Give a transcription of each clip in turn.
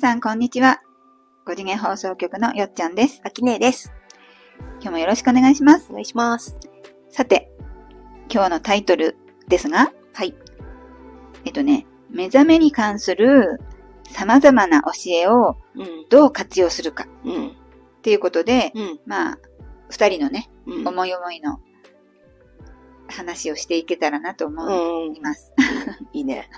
さん、こんにちは。5次元放送局のよっちゃんです。あきねえです。今日もよろしくお願いしますお。願いします。さて、今日のタイトルですが、はい。えっとね、目覚めに関する様々な教えをうん。どう活用するかうん。っていうことで、うん。まあ、二人のね、うん。思い思いの話をしていけたらなと思うんい。ます。いいね。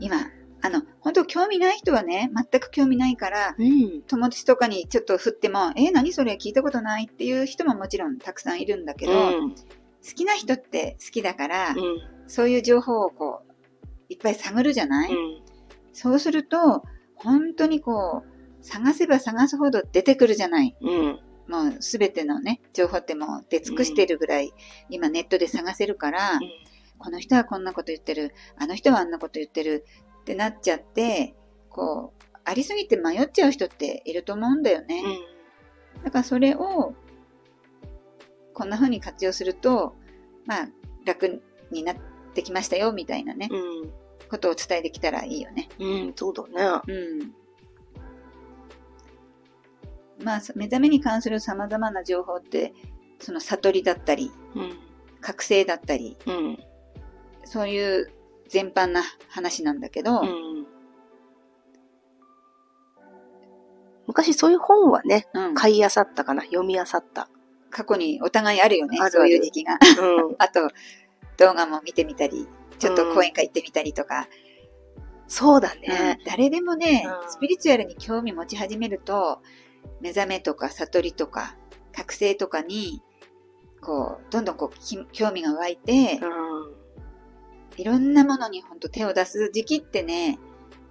今、あの、本当興味ない人はね、全く興味ないから、うん。友達とかにちょっと振っても、え、何それ？聞いたことない？っていう人ももちろんたくさんいるんだけど、うん。好きな人って好きだから、うん。そういう情報をこう、いっぱい探るじゃない、うん。そうすると、本当にこう、探せば探すほど出てくるじゃない？うん。もうすべてのね、情報ってもう出尽くしてるぐらい、今ネットで探せるから、この人はこんなこと言ってる、あの人はあんなこと言ってるってなっちゃって、こう、ありすぎて迷っちゃう人っていると思うんだよね。だからそれを、こんな風に活用すると、まあ、楽になってきましたよ、みたいなね、うん。ことをお伝えできたらいいよね。うん。そうだね。うん。まあ、目覚めに関する様々な情報って、その悟りだったり、うん。覚醒だったり、うん。そういう全般な話なんだけど、うん。昔そういう本はね、うん買い漁ったかな読み漁った。過去にお互いあるよね、そういう時期が。うん。あと、動画も見てみたり、ちょっと講演会行ってみたりとか、そうだうんね。誰でもね、うんスピリチュアルに興味持ち始めると、目覚めとか悟りとか、覚醒とかに、こう、どんどんこう、き興味が湧いて、いろんなものに本当手を出す時期ってね、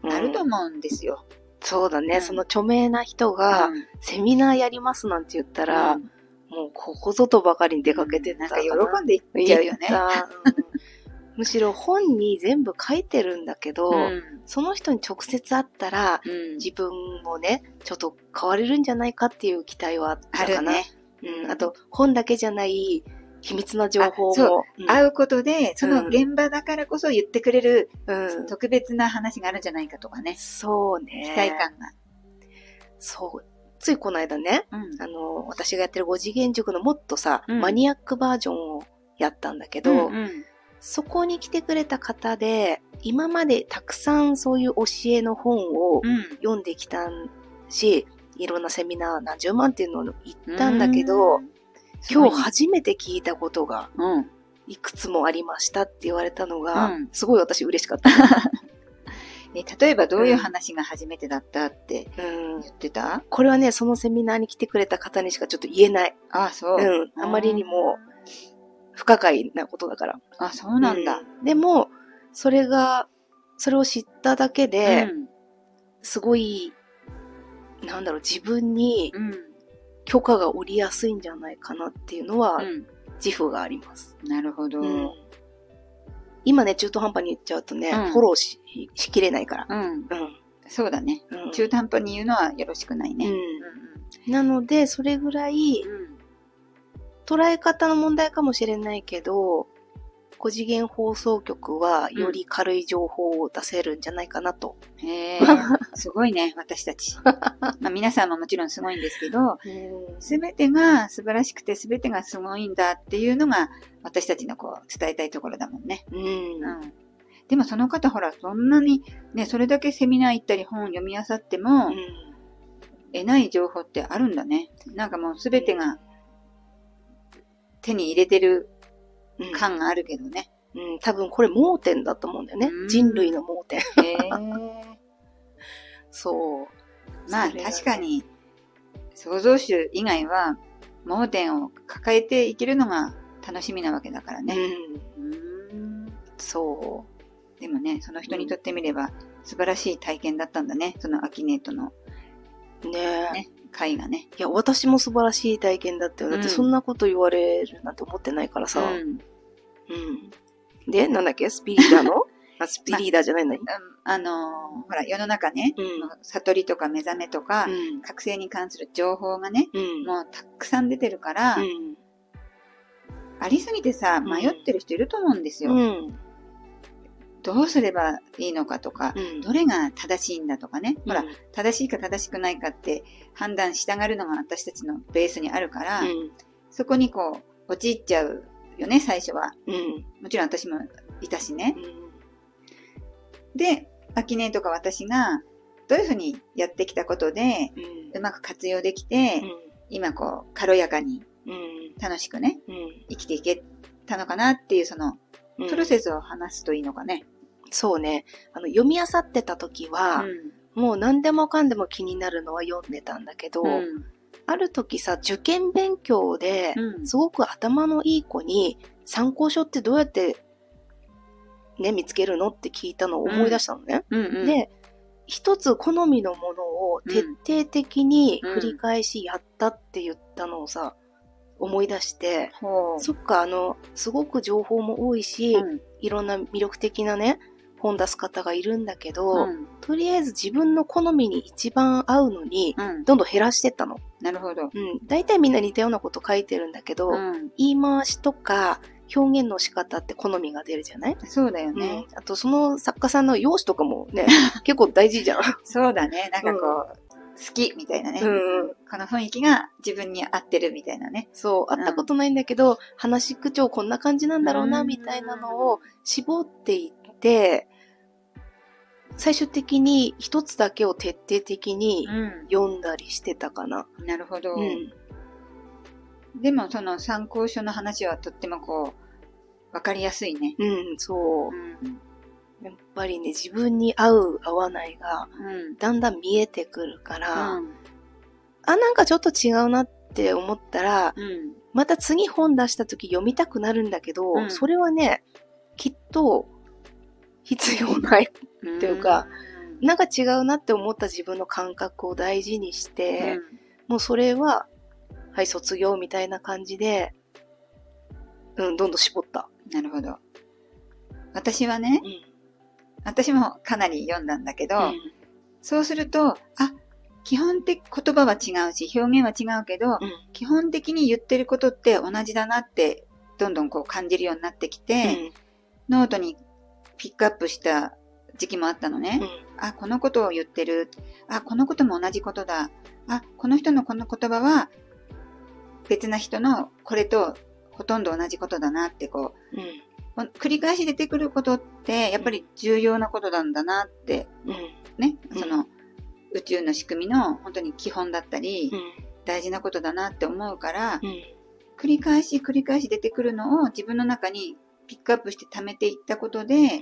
うん。あると思うんですよ。そうだね。うんその著名な人が、うんセミナーやりますなんて言ったら、うんもうここぞとばかりに出かけてったなんか喜んでいっちゃうよね。むしろ本に全部書いてるんだけど、うんその人に直接会ったら、うん自分もね、ちょっと変われるんじゃないかっていう期待はあったかな。あるね。うん、あと、本だけじゃない秘密な情報あそも。うん会うことで、その現場だからこそ言ってくれるうん。特別な話があるんじゃないかとかね。そうね。期待感が。そう。ついこの間ね、うんあの、私がやってる5次元塾のもっとさ、うんマニアックバージョンをやったんだけど、うんうんそこに来てくれた方で、今までたくさんそういう教えの本をうん読んできたし、いろんなセミナー何十万っていうのを行ったんだけど、うん今日初めて聞いたことがうん。いくつもありましたって言われたのが、うんすごい私嬉しかった。え 例えばどういう話が初めてだったってうん、言ってた、これはね、そのセミナーに来てくれた方にしかちょっと言えない。あそう。うん、あまりにも不可解なことだから。あ、そうなんだ。うんでも、それが、それを知っただけで、うんすごい、なんだろう、自分にうん。許可が下りやすいんじゃないかなっていうのは、うん。自負があります。なるほど。うん今ね、中途半端に言っちゃうとね、うんフォローししきれないから。うん。うん。そうだね。うん中途半端に言うのはよろしくないね。うんなので、それぐらい、捉え方の問題かもしれないけど、5次元放送局はより軽い情報を出せるんじゃないかなと。へえ、すごいね、私たち。まあ皆さんももちろんすごいんですけど、すべてが素晴らしくてすべてがすごいんだっていうのが私たちのこう伝えたいところだもんね。うん。うん。でもその方ほら、そんなにね、それだけセミナー行ったり本読み漁っても、得ない情報ってあるんだね。なんかもうすべてが手に入れてるうん。感があるけどね。うん、多分これ盲点だと思うんだよねう。ん人類の盲点。へえ。そう。まあね確か。に、創造主以外は盲点を抱えていけるのが楽しみなわけだからね。うん。うーんそでもね、その人にとってみれば素晴らしい体験だったんだね。そのアキネートのう。ねえ。ね、会がね。いや、私も素晴らしい体験だったよ。だってうんそんなこと言われるなんて思ってないからさ。うん。うん。で、なんだっけ？スピリーダーの？あ、スピリーダーじゃないのに。うんあのーほら、世の中ね、うん悟りとか目覚めとか、うん。覚醒に関する情報がね、うん。もうたくさん出てるから、うん。ありすぎてさ、ん迷ってる人いると思うんですよ。うん。どうすればいいのかとか、うんどれが正しいんだとかね。ほらうん、正しいか正しくないかって判断したがるのが私たちのベースにあるから、うん。そこにこう、陥っちゃうよね、最初は。うん。もちろん私もいたしね。うんで、アキネとか私が、どういうふうにやってきたことで、うまく活用できて、今こう、軽やかにうん。楽しくね、うん。生きていけたのかなっていう、その、うんプロセスを話すといいのかね。そうね。あの、読み漁ってた時は、もう何でもかんでも気になるのは読んでたんだけど、うん。ある時さ、受験勉強で、うんすごく頭のいい子に、参考書ってどうやって、ね、見つけるのって聞いたのを思い出したのね。うんうん、で、一つ好みのものを徹底的に繰り返しやったって言ったのをさ、思い出して、ほう。そっか、あの、すごく情報も多いし、うんいろんな魅力的なね、本出す方がいるんだけど、うんとりあえず自分の好みに一番合うのに、うん。どんどん減らしてったの。なるほど。うん。大体みんな似たようなこと書いてるんだけど、うん。言い回しとか表現の仕方って好みが出るじゃない、そうだようんね。。あとその作家さんの容姿とかもね、結構大事じゃん。そうだね。なんかこう、好きみたいなね、うんうん。この雰囲気が自分に合ってるみたいなね。そう、会ったことないんだけど、話し口調こんな感じなんだろうな、うんみたいなのを絞っていって、最終的に一つだけを徹底的にん。読んだりしてたかな。なるほど。うん。でもその参考書の話はとってもこう、わかりやすいね。うん、そうう。ん。やっぱりね、自分に合う合わないが、うん。だんだん見えてくるから、うん。あ、なんかちょっと違うなって思ったら、うん。また次本出した時読みたくなるんだけど、うんそれはね、きっと必要ない。っていうか、なんか違うなって思った自分の感覚を大事にして、もうそれは、はい、卒業みたいな感じで、うん、どんどん絞った。なるほど。私はね、うん。私もかなり読んだんだけど、うんそうすると、あ、基本的、言葉は違うし、表現は違うけど、うん基本的に言ってることって同じだなって、どんどんこう感じるようになってきて、ノートにピックアップした時期もあったのね。あ、このことを言ってる。あ、このことも同じことだ。あ、この人のこの言葉は別な人のこれとほとんど同じことだなってこうん。う、ほん繰り返し出てくることってやっぱり重要なことなんだなってうん。ね、うんその宇宙の仕組みの本当に基本だったりうん。大事なことだなって思うから、うん。繰り返し繰り返し出てくるのを自分の中にピックアップして貯めていったことで、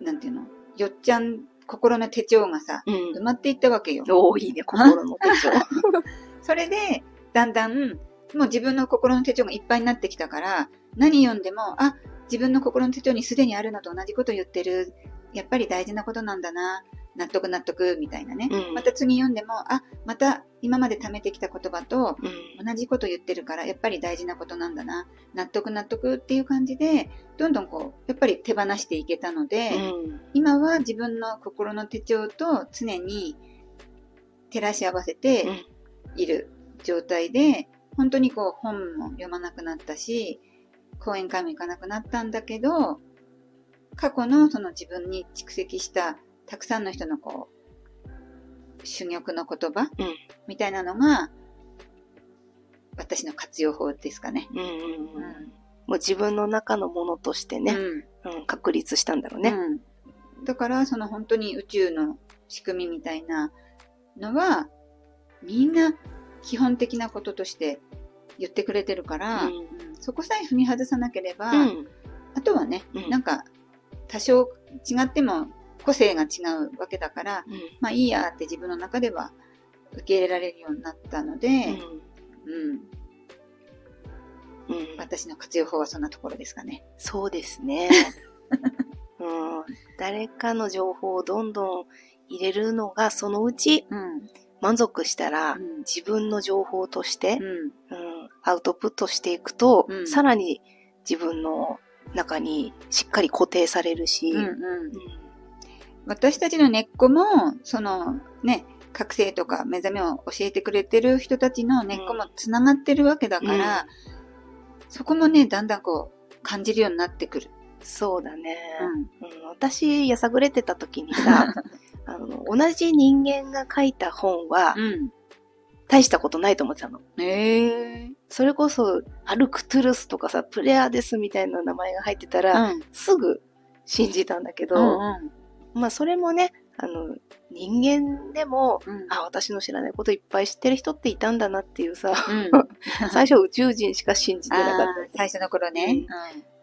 なんていうの、よっちゃん心の手帳がさ、うん。埋まっていったわけよ。おーいいね、心の手帳。それで、だんだん、もう自分の心の手帳がいっぱいになってきたから、何読んでも、あ、自分の心の手帳にすでにあるのと同じこと言ってる。やっぱり大事なことなんだな。納得納得、みたいなね。うんまた次読んでも、あ、また今まで貯めてきた言葉とうん。同じこと言ってるから、やっぱり大事なことなんだな。納得納得っていう感じで、どんどんこう、やっぱり手放していけたので、うん。今は自分の心の手帳と常に照らし合わせている状態で、本当にこう本も読まなくなったし、講演会も行かなくなったんだけど、過去のその自分に蓄積したたくさんの人のこう、珠玉の言葉、うんみたいなのが、私の活用法ですかね。うん。うん。うんもう自分の中のものとしてね、うんうん、確立したんだろうね。うん。だから、その本当に宇宙の仕組みみたいなのは、みんな基本的なこととして言ってくれてるから、うんうんそこさえ踏み外さなければ、うん。あとはね、うんなんか多少違っても個性が違うわけだから、うん。まあいいやって自分の中では受け入れられるようになったので、うん、うん。私の活用法はそんなところですかね。そうですね。うん。誰かの情報をどんどん入れるのが、そのうちうん。満足したら、うん自分の情報としてう、ん。うん、アウトプットしていくと、うんさらに自分の中にしっかり固定されるし、うん。ううん。私たちの根っこも、そのね、覚醒とか目覚めを教えてくれてる人たちの根っこもつながってるわけだから、そこもね、だんだんこう感じるようになってくる。そうだね。うん。うん、私、やさぐれてた時にさ、あの、同じ人間が書いた本は、うん。大したことないと思ってたの。へえ。それこそ、アルクトゥルスとかさ、プレアデスみたいな名前が入ってたら、うん。すぐ信じたんだけど、うんまあそれもね、あの、人間でも、うん。あ、私の知らないこといっぱい知ってる人っていたんだなっていうさ、うん。最初宇宙人しか信じてなかあったー。最初の頃ね。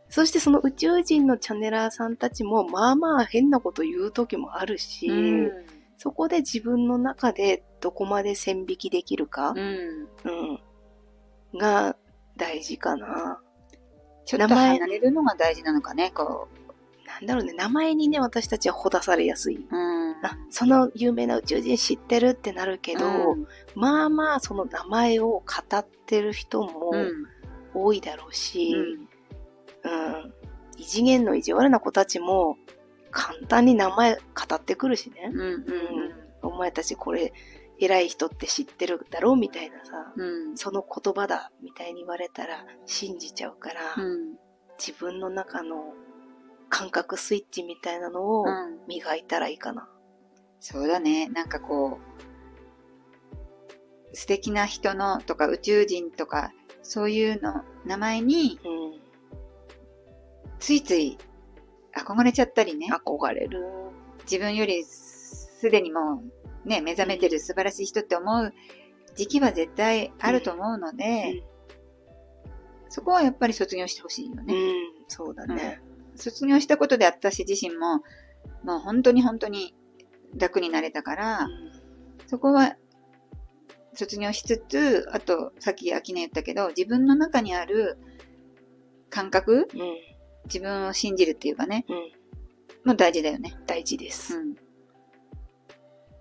そしてその宇宙人のチャンネラーさんたちも、まあまあ変なこと言う時もあるし、うん。そこで自分の中でどこまで線引きできるか、うん。うん、が大事かな。ちょっと離れるのが大事なのかね、こなんだろうね、名前にね、私たちはほだされやすい。う。うん。あ、その有名な宇宙人知ってるってなるけど、うんまあまあその名前を語ってる人もうん。多いだろうし、うん。うん。異次元の意地悪な子たちも簡単に名前語ってくるしね。うん。うん。お前たちこれ偉い人って知ってるだろうみたいなさ、うん。その言葉だみたいに言われたら信じちゃうから、うん。自分の中の感覚スイッチみたいなのをうん。磨いたらいいかな。そうだね。なんかこう、素敵な人のとか宇宙人とか、そういうの名前にうん。ついつい憧れちゃったりね。憧れる。自分よりすでにもうね、目覚めてる素晴らしい人って思う時期は絶対あると思うので、そこはやっぱり卒業してほしいようん、ね。そうだね。卒業したことで私自身も、もう本当に本当に楽になれたから、そこは卒業しつつ、あと、さっき秋音言ったけど、自分の中にある感覚、うん。うん。自分を信じるっていうかね、うん。もう大事だよね。大事です。うん。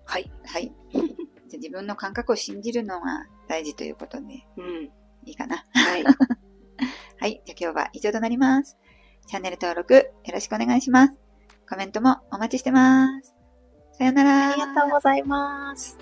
はい。はい。じゃあ自分の感覚を信じるのが大事ということでうん。いいかな。はい。はい。じゃあ今日は以上となります。チャンネル登録よろしくお願いします。コメントもお待ちしてます。さよなら。ありがとうございます。